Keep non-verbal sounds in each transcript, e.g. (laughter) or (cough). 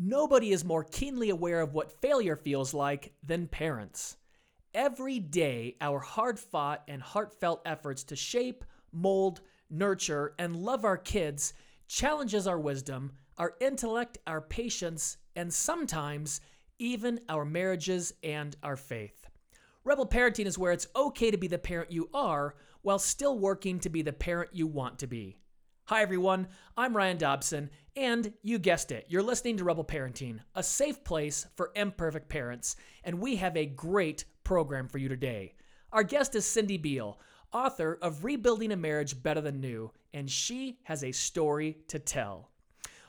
Nobody is more keenly aware of what failure feels like than parents. Every day, our hard fought and heartfelt efforts to shape, mold, nurture, and love our kids challenges our wisdom, our intellect, our patience, and sometimes even our marriages and our faith. Rebel parenting is where it's okay to be the parent you are while still working to be the parent you want to be. Hi, everyone. I'm Ryan Dobson, and you guessed it, you're listening to Rebel Parenting, a safe place for imperfect parents, and we have a great program for you today. Our guest is Cindy Beall, author of Rebuilding a Marriage Better Than New, and she has a story to tell.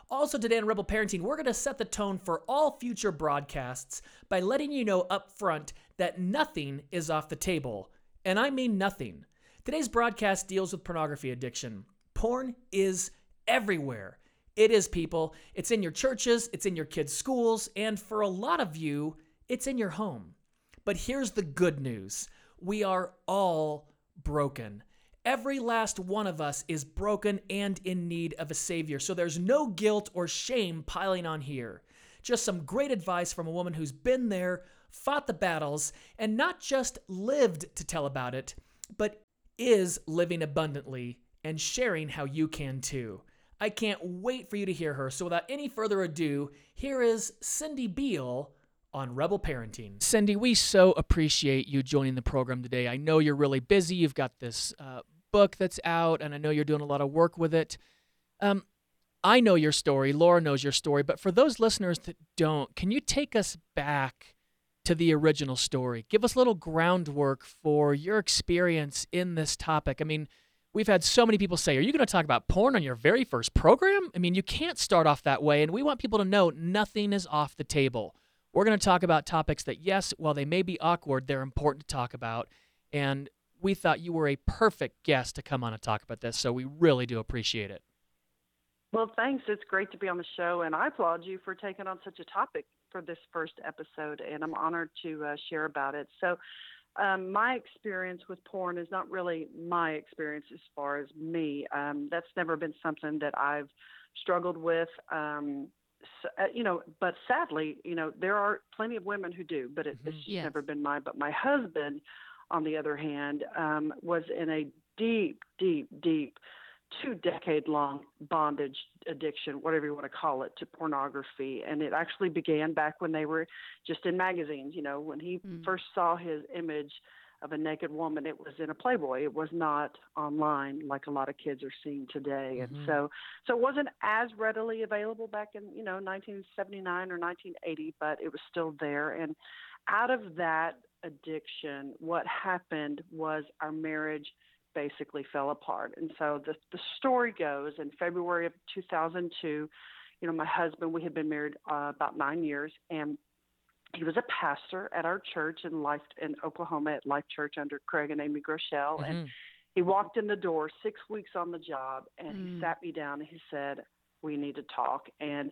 Also, today on Rebel Parenting, we're going to set the tone for all future broadcasts by letting you know up front that nothing is off the table. And I mean nothing. Today's broadcast deals with pornography addiction. Porn is everywhere. It is, people. It's in your churches, it's in your kids' schools, and for a lot of you, it's in your home. But here's the good news we are all broken. Every last one of us is broken and in need of a Savior, so there's no guilt or shame piling on here. Just some great advice from a woman who's been there, fought the battles, and not just lived to tell about it, but is living abundantly and sharing how you can too. I can't wait for you to hear her. So, without any further ado, here is Cindy Beall on Rebel Parenting. Cindy, we so appreciate you joining the program today. I know you're really busy. You've got this uh, book that's out, and I know you're doing a lot of work with it. Um, I know your story. Laura knows your story. But for those listeners that don't, can you take us back to the original story? Give us a little groundwork for your experience in this topic. I mean, we've had so many people say, Are you going to talk about porn on your very first program? I mean, you can't start off that way. And we want people to know nothing is off the table. We're going to talk about topics that, yes, while they may be awkward, they're important to talk about. And we thought you were a perfect guest to come on and talk about this. So we really do appreciate it. Well, thanks. It's great to be on the show. And I applaud you for taking on such a topic for this first episode. And I'm honored to uh, share about it. So, um, my experience with porn is not really my experience as far as me. Um, that's never been something that I've struggled with. Um, so, uh, you know, but sadly, you know, there are plenty of women who do, but it, mm-hmm. it's just yes. never been mine. But my husband, on the other hand, um, was in a deep, deep, deep two decade long bondage addiction, whatever you want to call it, to pornography. And it actually began back when they were just in magazines. You know, when he mm. first saw his image of a naked woman, it was in a Playboy. It was not online like a lot of kids are seeing today. Mm-hmm. And so, so it wasn't as readily available back in, you know, 1979 or 1980, but it was still there. And out of that addiction, what happened was our marriage basically fell apart. And so the the story goes in February of 2002, you know, my husband, we had been married uh, about nine years, and he was a pastor at our church in Life in Oklahoma at Life Church under Craig and Amy Groeschel. Mm-hmm. And he walked in the door six weeks on the job, and mm. he sat me down and he said, "We need to talk." And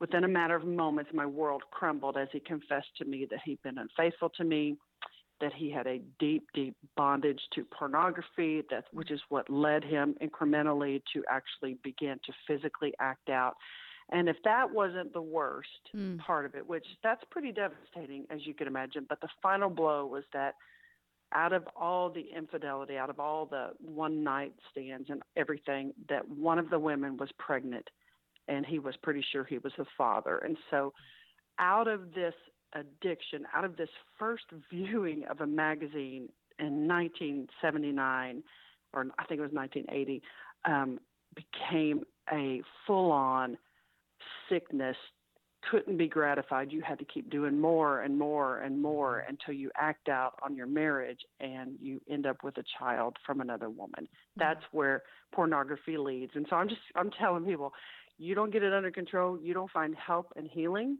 within a matter of moments, my world crumbled as he confessed to me that he'd been unfaithful to me that he had a deep, deep bondage to pornography, that which is what led him incrementally to actually begin to physically act out. And if that wasn't the worst mm. part of it, which that's pretty devastating as you can imagine, but the final blow was that out of all the infidelity, out of all the one night stands and everything, that one of the women was pregnant and he was pretty sure he was the father. And so out of this addiction out of this first (laughs) viewing of a magazine in 1979, or I think it was 1980, um, became a full on sickness. Couldn't be gratified. You had to keep doing more and more and more mm-hmm. until you act out on your marriage and you end up with a child from another woman. That's where pornography leads. And so I'm just I'm telling people, you don't get it under control, you don't find help and healing,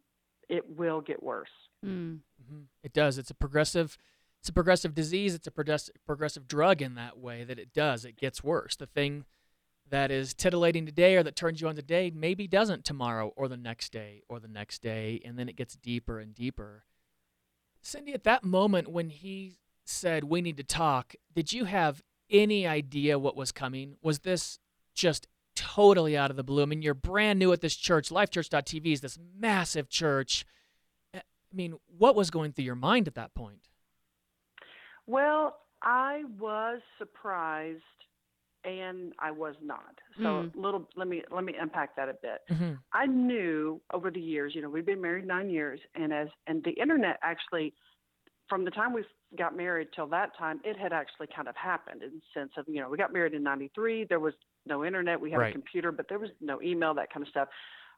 it will get worse. Mm. Mm-hmm. It does. It's a progressive. It's a progressive disease. It's a progressive progressive drug in that way that it does. It gets worse. The thing that is titillating today or that turns you on today maybe doesn't tomorrow or the next day or the next day, and then it gets deeper and deeper. Cindy, at that moment when he said we need to talk, did you have any idea what was coming? Was this just totally out of the blue. I mean, you're brand new at this church. LifeChurch.tv is this massive church. I mean, what was going through your mind at that point? Well, I was surprised and I was not. So Mm. little let me let me unpack that a bit. Mm-hmm. I knew over the years, you know, we've been married 9 years and as and the internet actually from the time we got married till that time, it had actually kind of happened in the sense of, you know, we got married in 93, there was no internet, we had Right. a computer, but there was no email, that kind of stuff.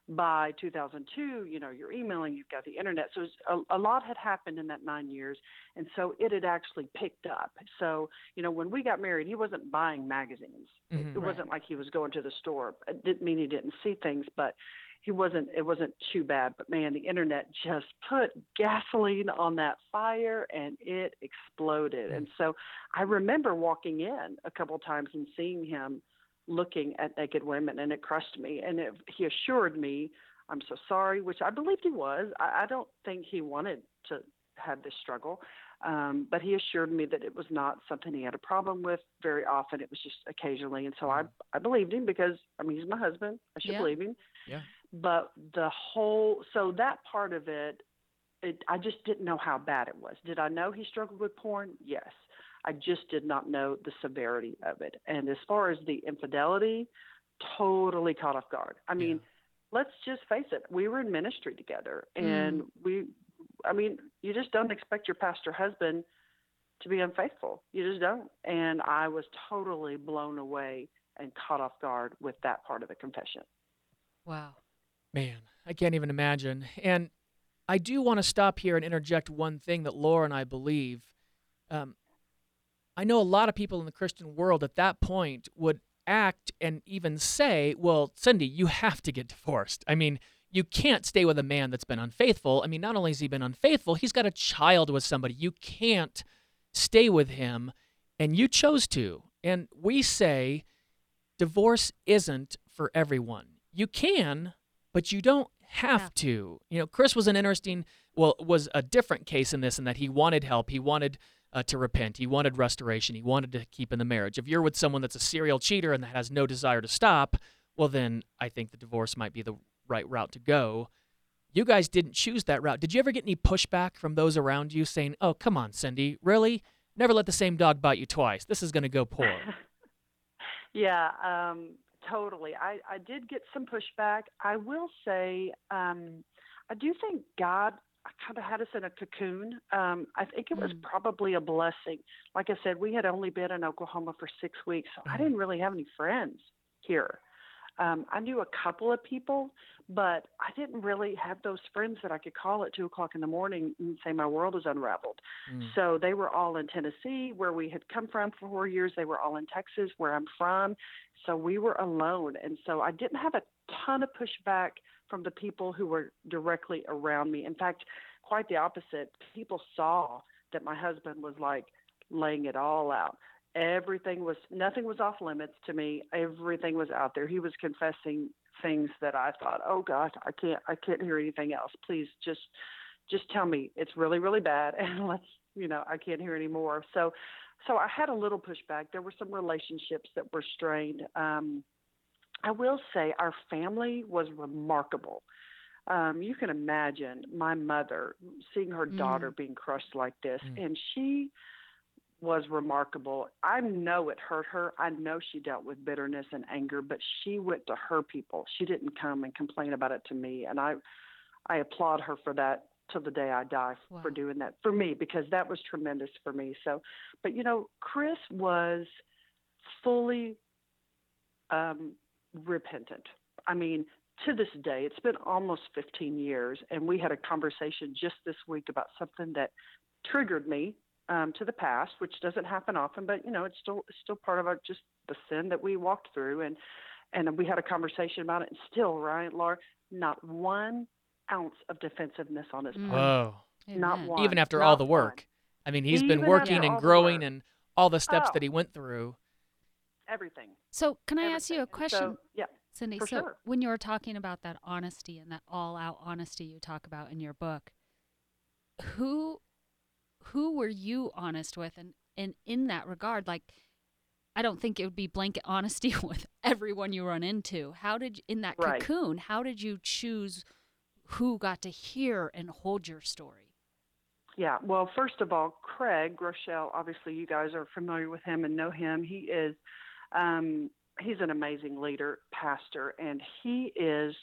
By 2002, you know, you're emailing, you've got the internet. So it's a, a lot had happened in that nine years. And so it had actually picked up. So, you know, when we got married, he wasn't buying magazines. Mhm. It Right. wasn't like he was going to the store. It didn't mean he didn't see things, but he wasn't it wasn't too bad. But man, the internet just put gasoline on that fire and it exploded. And so I remember walking in a couple times and seeing him looking at naked women and it crushed me and it, he assured me i'm so sorry which i believed he was. I, I don't think he wanted to have this struggle um, but he assured me that it was not something he had a problem with very often. It was just occasionally and so i i believed him because i mean he's my husband. I should Yeah. believe him. Yeah. but the whole so that part of it it i just didn't know how bad it was. Did i know he struggled with porn? Yes I just did not know the severity of it. And as far as the infidelity, totally caught off guard. I mean, let's just face it, we were in ministry together and we I mean, you just don't expect your pastor husband to be unfaithful. You just don't. And I was totally blown away and caught off guard with that part of the confession. Wow. Man, I can't even imagine. And I do want to stop here and interject one thing that Laura and I believe. Um, I know a lot of people in the Christian world at that point would act and even say, well, Cindy, you have to get divorced. I mean, you can't stay with a man that's been unfaithful. I mean, not only has he been unfaithful, he's got a child with somebody. You can't stay with him, and you chose to. And we say divorce isn't for everyone. You can, but you don't have Yeah. to. You know, Chris was an interesting, well, was a different case in this, in that he wanted help. He wanted uh, to repent. He wanted restoration. He wanted to keep in the marriage. If you're with someone that's a serial cheater and that has no desire to stop, well, then I think the divorce might be the right route to go. You guys didn't choose that route. Did you ever get any pushback from those around you saying, "Oh, come on, Cindy, really? Never let the same dog bite you twice. This is going to go poor." (laughs) Yeah, um, totally. I, I did get some pushback. I will say, um, I do think God kind of had us in a cocoon. Um, I think it was Mm. probably a blessing. Like I said, we had only been in Oklahoma for six weeks, so I Mhm. didn't really have any friends here. Um, I knew a couple of people, but I didn't really have those friends that I could call at two o'clock in the morning and say my world is unraveled. Mm. So they were all in Tennessee, where we had come from for four years. They were all in Texas, where I'm from. So we were alone. And so I didn't have a ton of pushback from the people who were directly around me. In fact, quite the opposite. People saw that my husband was like laying it all out. Everything was, nothing was off limits to me. Everything was out there. He was confessing things that I thought, oh gosh, I can't, I can't hear anything else. Please just, just tell me it's really, really bad, (laughs) and let's, you know, I can't hear anymore. So, so I had a little pushback. There were some relationships that were strained. Um, I will say our family was remarkable. Um, you can imagine my mother seeing her daughter being crushed like this, Mm. and she was remarkable. I know it hurt her. I know she dealt with bitterness and anger, but she went to her people. She didn't come and complain about it to me, and I I applaud her for that till the day I die Wow. for doing that for me because that was tremendous for me. So, but you know, Chris was fully um, repentant. I mean, to this day, it's been almost 15 years, and we had a conversation just this week about something that triggered me um, to the past, which doesn't happen often, but you know, it's still it's still part of our, just the sin that we walked through, and and we had a conversation about it. And still, right, Laura, not one ounce of defensiveness on his part. Whoa. Not Amen. one. Even after not all the one. work. I mean, he's been working and growing and all the steps Oh. that he went through. Everything. So, can I ask you a question, So, yeah. Cindy? so, sure. when you were talking about that honesty and that all-out honesty you talk about in your book, who who were you honest with, and and in that regard, like I don't think it would be blanket honesty (laughs) with everyone you run into. How did in that Right. cocoon? How did you choose who got to hear and hold your story? Yeah, well, first of all, Craig Groeschel, obviously you guys are familiar with him and know him. He is um he's an amazing leader, pastor, and he is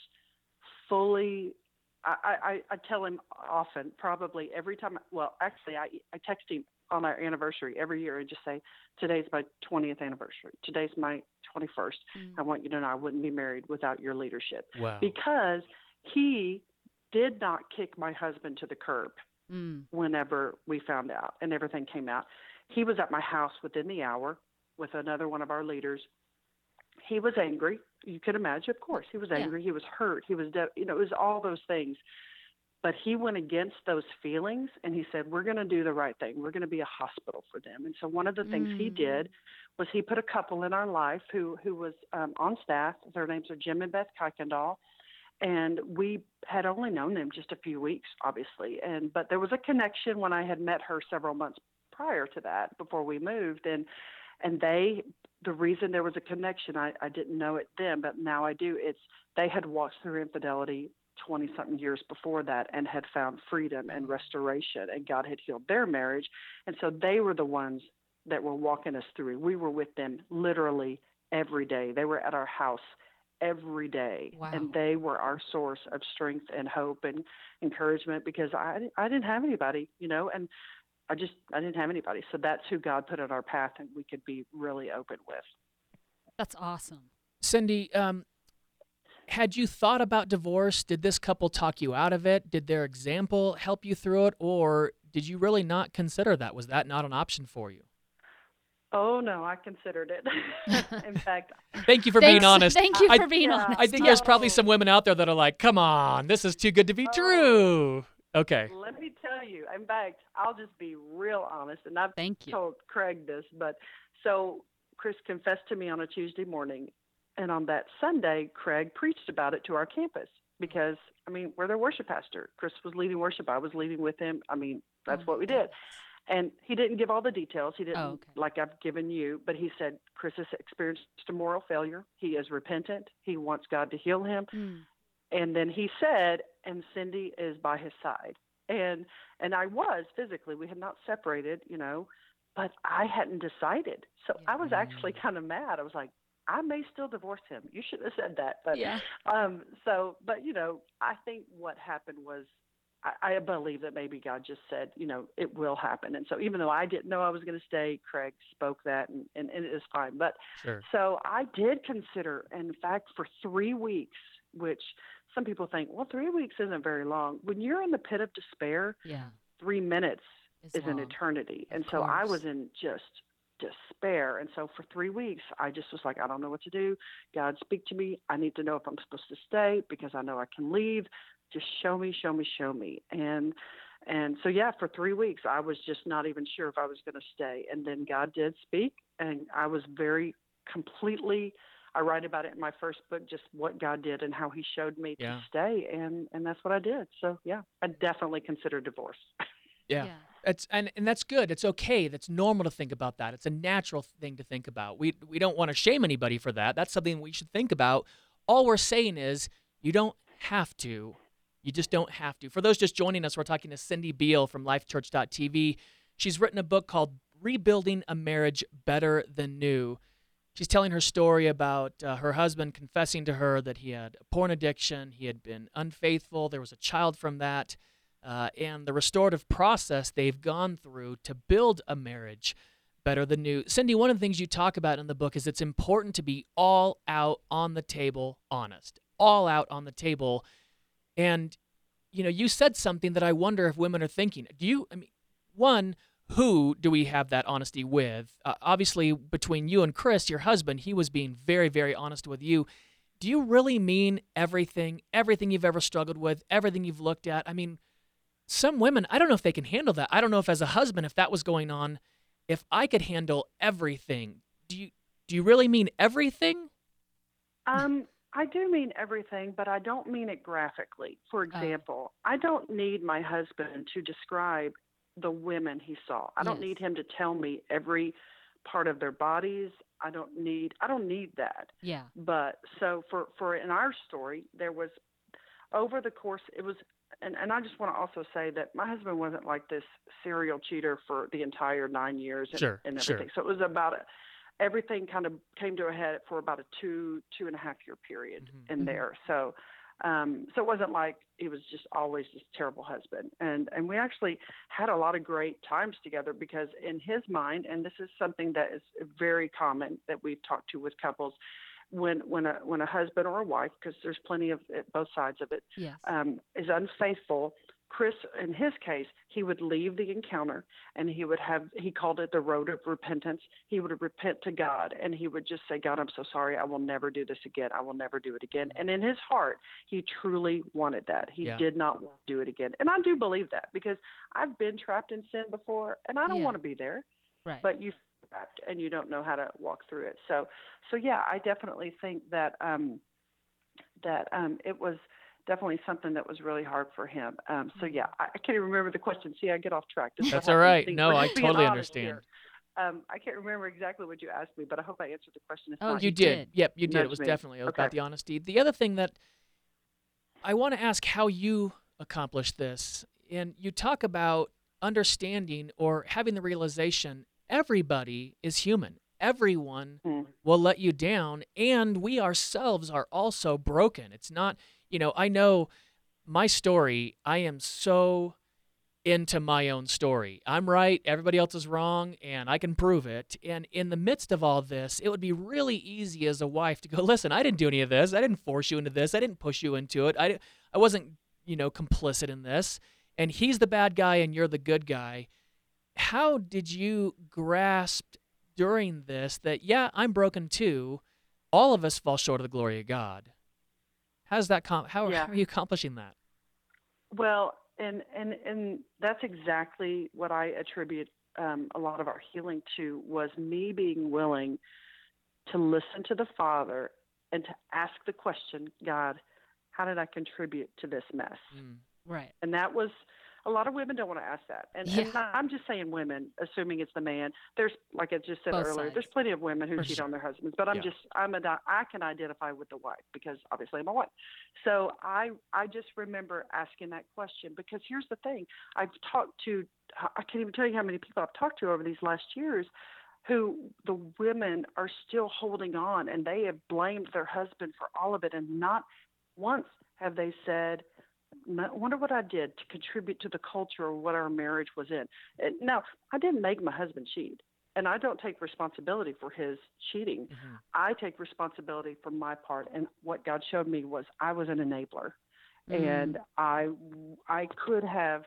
fully I, I, I tell him often, probably every time well, actually I I text him on our anniversary every year and just say, Today's my twentieth anniversary. Today's my twenty first. Mm. I want you to know I wouldn't be married without your leadership. Wow. Because he did not kick my husband to the curb Mm. whenever we found out and everything came out. He was at my house within the hour with another one of our leaders. He was angry. You can imagine, of course, he was Yeah. angry. He was hurt. He was, de- you know, it was all those things. But he went against those feelings and he said, "We're going to do the right thing. We're going to be a hospital for them." And so one of the things he Mm. did was he put a couple in our life who who was um, on staff. Their names are Jim and Beth Kuykendall and we had only known them just a few weeks obviously and but there was a connection when i had met her several months prior to that before we moved and and they the reason there was a connection i i didn't know it then but now i do it's they had walked through infidelity 20 something years before that and had found freedom and restoration and god had healed their marriage and so they were the ones that were walking us through we were with them literally every day they were at our house every day Wow. and they were our source of strength and hope and encouragement because I I didn't have anybody, you know, and I just I didn't have anybody. So that's who God put on our path and we could be really open with. That's awesome. Cindy, um, had you thought about divorce? Did this couple talk you out of it? Did their example help you through it? Or did you really not consider that? Was that not an option for you? Oh no, I considered it. (laughs) In fact, Thank you for Thanks- being honest. Thank you I- for being Yeah. honest. I think there's probably some women out there that are like, come on, this is too good to be Oh. true. Okay. let me tell you. In fact, I'll just be real honest, and I've Thank you. told Craig this, but so Chris confessed to me on a Tuesday morning, and on that Sunday, Craig preached about it to our campus because I mean we're their worship pastor. Chris was leading worship. I was leading with him. I mean that's Oh, what we did. And he didn't give all the details. He didn't Oh, okay. like I've given you, but he said Chris has experienced a moral failure. He is repentant. He wants God to heal him Mm. And then he said and cindy is by his side and and i was physically we had not separated you know but i hadn't decided so i was actually kind of mad i was like i may still divorce him you should have said that but Yeah. um so but you know i think what happened was I, I believe that maybe God just said, you know, it will happen. And so even though I didn't know I was going to stay, Craig spoke that and, and, and it is fine. But Sure. so I did consider, and in fact, for three weeks, which some people think, well, three weeks isn't very long. When you're in the pit of despair, Yeah. three minutes It's is an eternity. Of And so I was in just despair. And so for three weeks, I just was like, I don't know what to do. God, speak to me. I need to know if I'm supposed to stay because I know I can leave. Just show me, show me, show me. And and so yeah, for three weeks, I was just not even sure if I was going to stay. And then God did speak, and I was very completely. I write about it in my first book, just what God did and how He showed me Yeah. to stay, and and that's what I did. So yeah, I definitely consider divorce. (laughs) Yeah. Yeah. It's and, and that's good. It's okay. That's normal to think about that. It's a natural thing to think about. We we don't want to shame anybody for that. That's something we should think about. All we're saying is you don't have to. You just don't have to. For those just joining us, we're talking to Cindy Beall from lifechurch.tv. She's written a book called Rebuilding a Marriage Better Than New. She's telling her story about uh, her husband confessing to her that he had a porn addiction, he had been unfaithful, there was a child from that uh, and the restorative process they've gone through to build a marriage better than new. Cindy, one of the things you talk about in the book is it's important to be all out on the table, honest, all out on the table. And, you know, you said something that I wonder if women are thinking. Do you, I mean, one, who do we have that honesty with? Uh, obviously, between you and Chris, your husband, he was being very, very honest with you. Do you really mean everything, everything you've ever struggled with, everything you've looked at? I mean, some women, I don't know if they can handle that. I don't know if as a husband, if that was going on, if I could handle everything. Do you do you really mean everything? Um, I do mean everything, but I don't mean it graphically. For example, I don't need my husband to describe the women he saw. I don't need him to tell me every part of their bodies. I don't need I don't need that. Yeah. But so for for in our story, there was over the course it was and, and I just want to also say that my husband wasn't like this serial cheater for the entire nine years and, Sure, and sure. everything. So it was about a, everything kind of came to a head for about a two two and a half year period Mhm. in Mhm. there. So um, so it wasn't like he was just always this terrible husband. And and we actually had a lot of great times together because in his mind, and this is something that is very common that we've talked to with couples, when when a when a husband or a wife, because there's plenty of it, both sides of it, Yes. um, is unfaithful, Chris, in his case, he would leave the encounter and he would have, he called it the road of repentance. He would repent to God and he would just say, God, I'm so sorry. I will never do this again. I will never do it again. And in his heart, he truly wanted that. He Yeah. did not want to do it again. And I do believe that because I've been trapped in sin before and I don't Yeah. want to be there right. but you trapped and you don't know how to walk through it. So, so yeah, I definitely think that um, that um, it was definitely something that was really hard for him. Um, so yeah, I, I can't even remember the question. See, I get off track. This That's all happens. No, I totally understand. Um, I can't remember exactly what you asked me, but I hope I answered the question. If Oh, not, you you did. did. Yep, you did. It was me. definitely Okay. about the honesty. The other thing that I want to ask how you accomplished this, and you talk about understanding or having the realization everybody is human. Everyone Mm. will let you down, and we ourselves are also broken. It's not, you know, I know my story, I am so into my own story. I'm right, everybody else is wrong, and I can prove it. And in the midst of all this, it would be really easy as a wife to go, "Listen, I didn't do any of this. I didn't force you into this. I didn't push you into it. I I wasn't, you know, complicit in this." And he's the bad guy and you're the good guy. How did you grasp during this that yeah, I'm broken too. All of us fall short of the glory of God. How's that com- how, Yeah. how are you accomplishing that? Well, and and and that's exactly what I attribute um, a lot of our healing to was me being willing to listen to the Father and to ask the question, God, how did I contribute to this mess? Mm. right. And that was a lot of women don't want to ask that. And, and Yeah. not- I'm just saying women, assuming it's the man. There's, like I just said Both earlier, there's plenty of women who For cheat sure. on their husbands. But I'm Yeah. just, I'm a, I can identify with the wife because obviously I'm a wife. So I, I just remember asking that question because here's the thing: I've talked to, I can't even tell you how many people I've talked to over these last years. Who the women are still holding on and they have blamed their husband for all of it, and not once have they said, I wonder what I did to contribute to the culture of what our marriage was in. And now, I didn't make my husband cheat, and I don't take responsibility for his cheating. Mhm. I take responsibility for my part, and what God showed me was I was an enabler, Mm. and I I could have.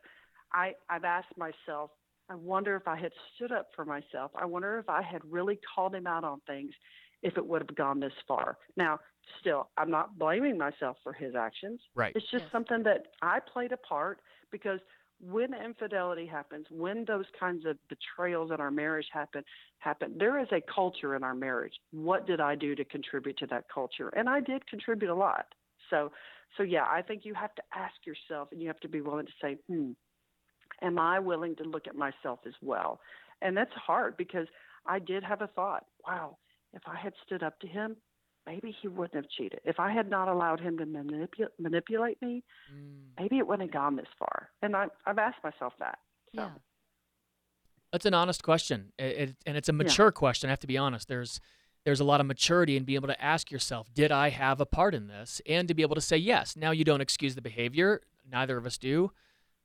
I I've asked myself. I wonder if I had stood up for myself. I wonder if I had really called him out on things, if it would have gone this far. Now, still, I'm not blaming myself for his actions. Right. It's just Yes. something that I played a part because when infidelity happens, when those kinds of betrayals in our marriage happen, happen, there is a culture in our marriage. What did I do to contribute to that culture? And I did contribute a lot. So, so yeah, I think you have to ask yourself, and you have to be willing to say, hmm, am I willing to look at myself as well? And that's hard because I did have a thought. Wow, if I had stood up to him, maybe he wouldn't have cheated. If I had not allowed him to manipu- manipulate me, Mm. maybe it wouldn't have gone this far. And I, I've asked myself that. So, Yeah. That's an honest question, it, it, and it's a mature question. I have to be honest. There's there's a lot of maturity in being able to ask yourself, did I have a part in this, and to be able to say yes. Now you don't excuse the behavior. Neither of us do,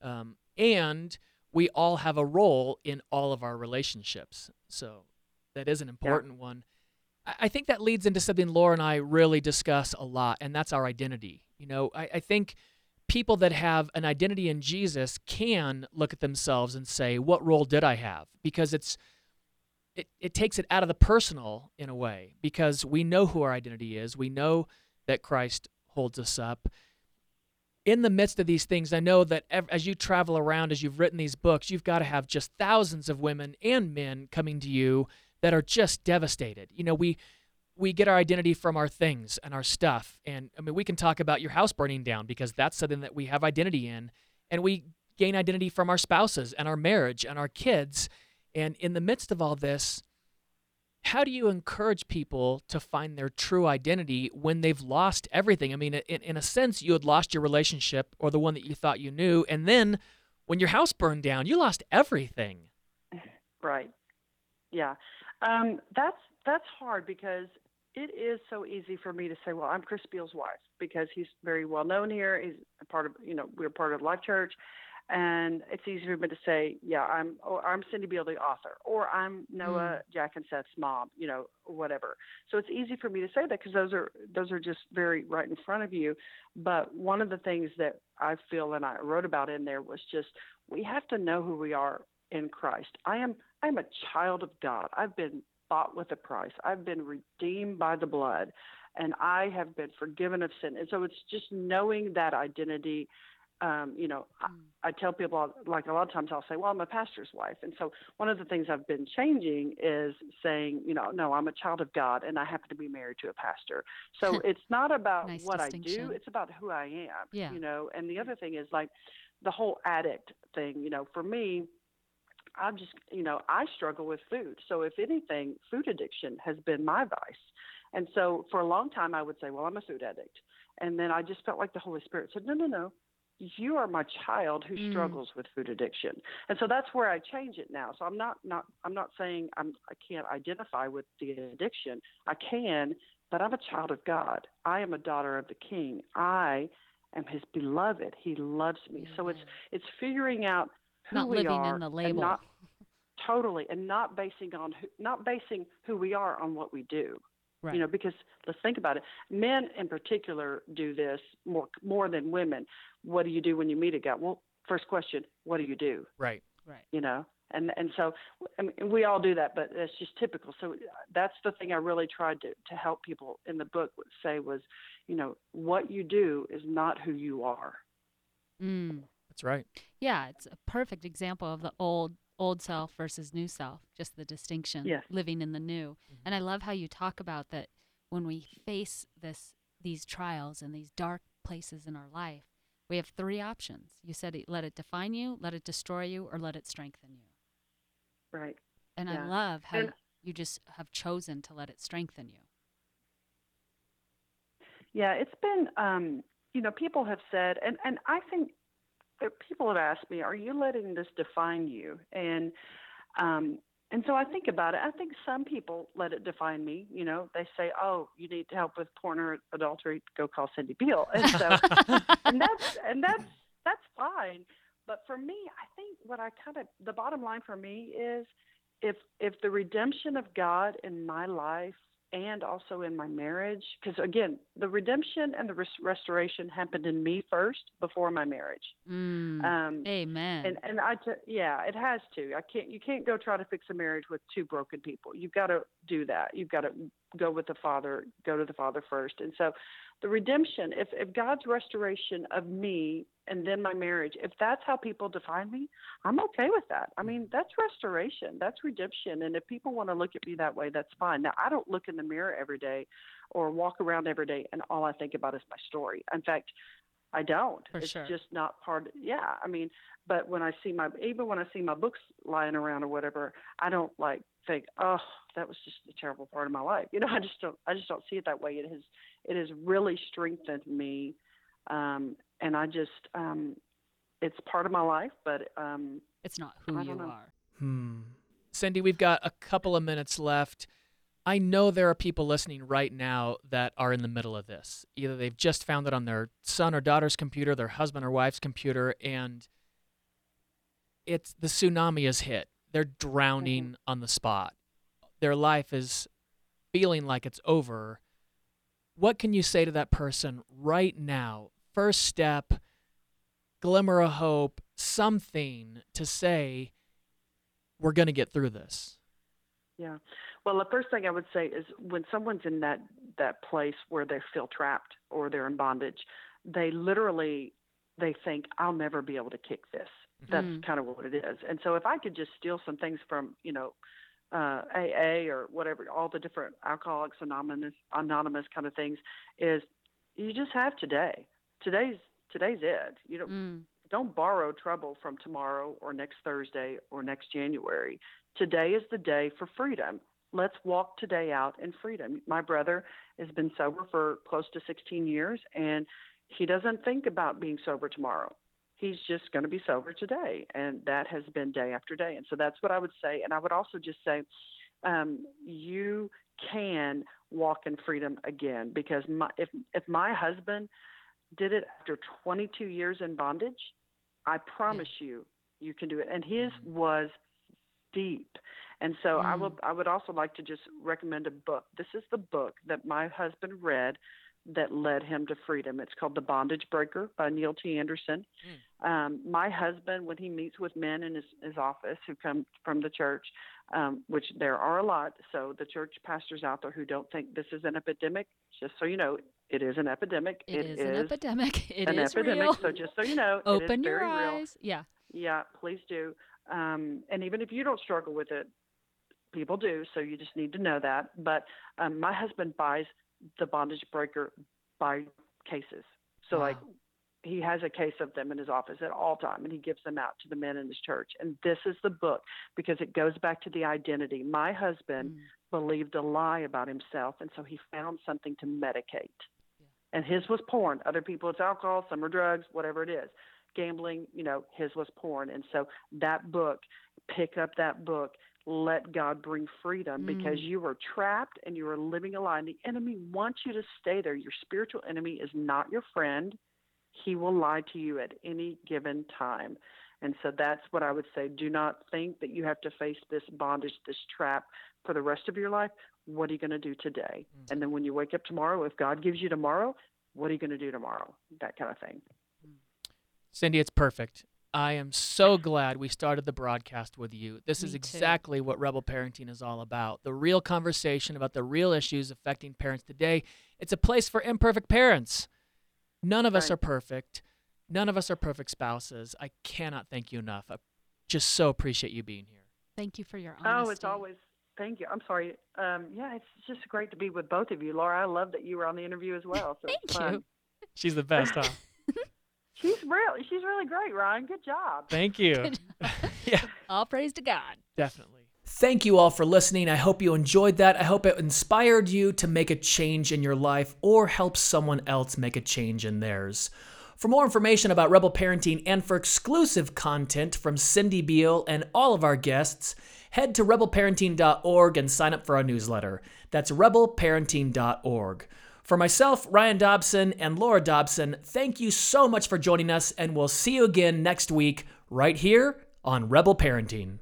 um, and we all have a role in all of our relationships. So that is an important one. I, think that leads into something Laura and I really discuss a lot, and that's our identity. You know, I, I think people that have an identity in Jesus can look at themselves and say, "What role did I have?" Because it's it, it takes it out of the personal in a way because we know who our identity is. We know that Christ holds us up. In the midst of these things, I know that as you travel around, as you've written these books, you've got to have just thousands of women and men coming to you that are just devastated. You know, we we get our identity from our things and our stuff. And I mean, we can talk about your house burning down because that's something that we have identity in. And we gain identity from our spouses and our marriage and our kids. And in the midst of all this, how do you encourage people to find their true identity when they've lost everything? I mean, in, in a sense, you had lost your relationship or the one that you thought you knew, and then when your house burned down, you lost everything. Right. Yeah. Um, that's that's hard because it is so easy for me to say, well, I'm Chris Beall's wife because he's very well known here. He's a part of, you know, we're part of Life Church, and it's easy for me to say, yeah, I'm, or I'm Cindy Beall, the author, or I'm Noah mm. Jack and Seth's mom, you know, whatever. So it's easy for me to say that because those are those are just very right in front of you. But one of the things that I feel and I wrote about in there was just we have to know who we are in Christ. I am I'm a child of God. I've been bought with a price. I've been redeemed by the blood and I have been forgiven of sin. And so it's just knowing that identity. Um, you know, mm. I, I tell people like a lot of times I'll say, "Well, I'm a pastor's wife," and so one of the things I've been changing is saying, you know, no, I'm a child of God, and I happen to be married to a pastor. So (laughs) it's not about nice what I do; it's about who I am. Yeah. You know, and the other thing is like the whole addict thing. You know, for me, I'm just, you know, I struggle with food. So if anything, food addiction has been my vice. And so for a long time, I would say, well, I'm a food addict. And then I just felt like the Holy Spirit said, no, no, no. You are my child who mm. struggles with food addiction, and so that's where I change it now. So I'm not not I'm not saying I'm I can't identify with the addiction. I can, but I'm a child of God. I am a daughter of the King. I am His beloved. He loves me. Mm. So it's it's figuring out not we living are in the label. not totally and not basing on who, not basing who we are on what we do. Right. you know because let's think about it. Men in particular do this more more than women. What do you do when you meet a guy? Well first question what do you do? Right. Right. You know and and so I mean, we all do that but it's just typical. So that's the thing i really tried to to help people in the book say was you know what you do is not who you are. Mm. That's right. Yeah, it's a perfect example of the old old self versus new self, just the distinction, yes. living in the new. Mm-hmm. And I love how you talk about that when we face this these trials and these dark places in our life, we have three options. You said let it define you, let it destroy you, or let it strengthen you. Right. And yeah. I love how and, you just have chosen to let it strengthen you. Yeah, it's been um, you know, people have said and and I think people have asked me, "Are you letting this define you?" And um, and so I think about it. I think some people let it define me. You know, they say, "Oh, you need to help with porn or adultery? Go call Cindy Beall." And so, (laughs) and that's and that's that's fine. But for me, I think what I kind of the bottom line for me is if if the redemption of God in my life and also in my marriage because again the redemption and the res- restoration happened in me first before my marriage. Mm, um, amen. and and i t- yeah it has to. I can't you can't go try to fix a marriage with two broken people. You've got to do that. You've got to go with the father go to the father first. And so the redemption if if god's restoration of me and then my marriage if that's how people define me i'm okay with that. I mean that's restoration that's redemption. And if people want to look at me that way that's fine. Now i don't look in the mirror every day or walk around every day and all i think about is my story. In fact I don't. For it's sure. just not part. Of, yeah, I mean, but when I see my even when I see my books lying around or whatever, I don't like think, oh, that was just a terrible part of my life. You know, (laughs) I just don't. I just don't see it that way. It has it has really strengthened me, um, and I just um, it's part of my life, but um, it's not who you know. are. Hmm. Cindy, we've got a couple of minutes left. I know there are people listening right now that are in the middle of this. Either they've just found it on their son or daughter's computer, their husband or wife's computer, and it's the tsunami has hit. They're drowning mm-hmm. on the spot. Their life is feeling like it's over. What can you say to that person right now? First step, glimmer of hope, something to say, we're going to get through this. Yeah. Well, the first thing I would say is when someone's in that that place where they feel trapped or they're in bondage, they literally they think I'll never be able to kick this. That's mm. kind of what it is. And so if I could just steal some things from, you know, uh, AA or whatever, all the different Alcoholics Anonymous, anonymous kind of things, is you just have today. Today's today's it. You don't mm. Don't borrow trouble from tomorrow or next Thursday or next January. Today is the day for freedom Let's walk today out in freedom. My brother has been sober for close to 16 years, and he doesn't think about being sober tomorrow. He's just going to be sober today, and that has been day after day. And so that's what I would say. And I would also just say, um, you can walk in freedom again because my, if if my husband did it after 22 years in bondage, I promise yeah. you, you can do it. And his mm. was deep. And so mm. I will I would also like to just recommend a book. This is the book that my husband read that led him to freedom. It's called The Bondage Breaker by Neil T. Anderson. Mm. Um, my husband, when he meets with men in his, his office who come from the church, um, which there are a lot, so the church pastors out there who don't think this is an epidemic, just so you know, it is an epidemic. it, it is, is, an epidemic. (laughs) It an is epidemic. Real. So just so you know, open your eyes. Real. Yeah. Yeah, please do. Um, and even if you don't struggle with it, people do. So you just need to know that. But um, my husband buys the bondage breaker by cases. So wow. like he has a case of them in his office at all time and he gives them out to the men in his church and this is the book because it goes back to the identity my husband mm. believed a lie about himself and so he found something to medicate. And his was porn other people it's alcohol some are drugs whatever it is gambling you know his was porn and so that book pick up that book let God bring freedom mm. because you were trapped and you were living a lie. And the enemy wants you to stay there. Your spiritual enemy is not your friend. He will lie to you at any given time. And so that's what I would say. Do not think that you have to face this bondage, this trap for the rest of your life. What are you going to do today? Mm. And then when you wake up tomorrow, if God gives you tomorrow, what are you going to do tomorrow? That kind of thing. Cindy, it's perfect. I am so glad we started the broadcast with you. This Me is exactly too. what Rebel Parenting is all about the real conversation about the real issues affecting parents today. It's a place for imperfect parents. None of right. us are perfect. None of us are perfect spouses. I cannot thank you enough. I just so appreciate you being here. Thank you for your honesty. Oh, it's always thank you. I'm sorry. Um, yeah, it's just great to be with both of you, Laura. I love that you were on the interview as well. So thank you. (laughs) She's the best, huh? (laughs) She's really she's really great, Ryan. Good job. Thank you. (laughs) yeah. All praise to God. Definitely. Thank you all for listening. I hope you enjoyed that. I hope it inspired you to make a change in your life or help someone else make a change in theirs. For more information about Rebel Parenting and for exclusive content from Cindy Beall and all of our guests, head to rebelparenting.org and sign up for our newsletter. That's rebelparenting.org. For myself, Ryan Dobson, and Laura Dobson, thank you so much for joining us, and we'll see you again next week right here on Rebel Parenting.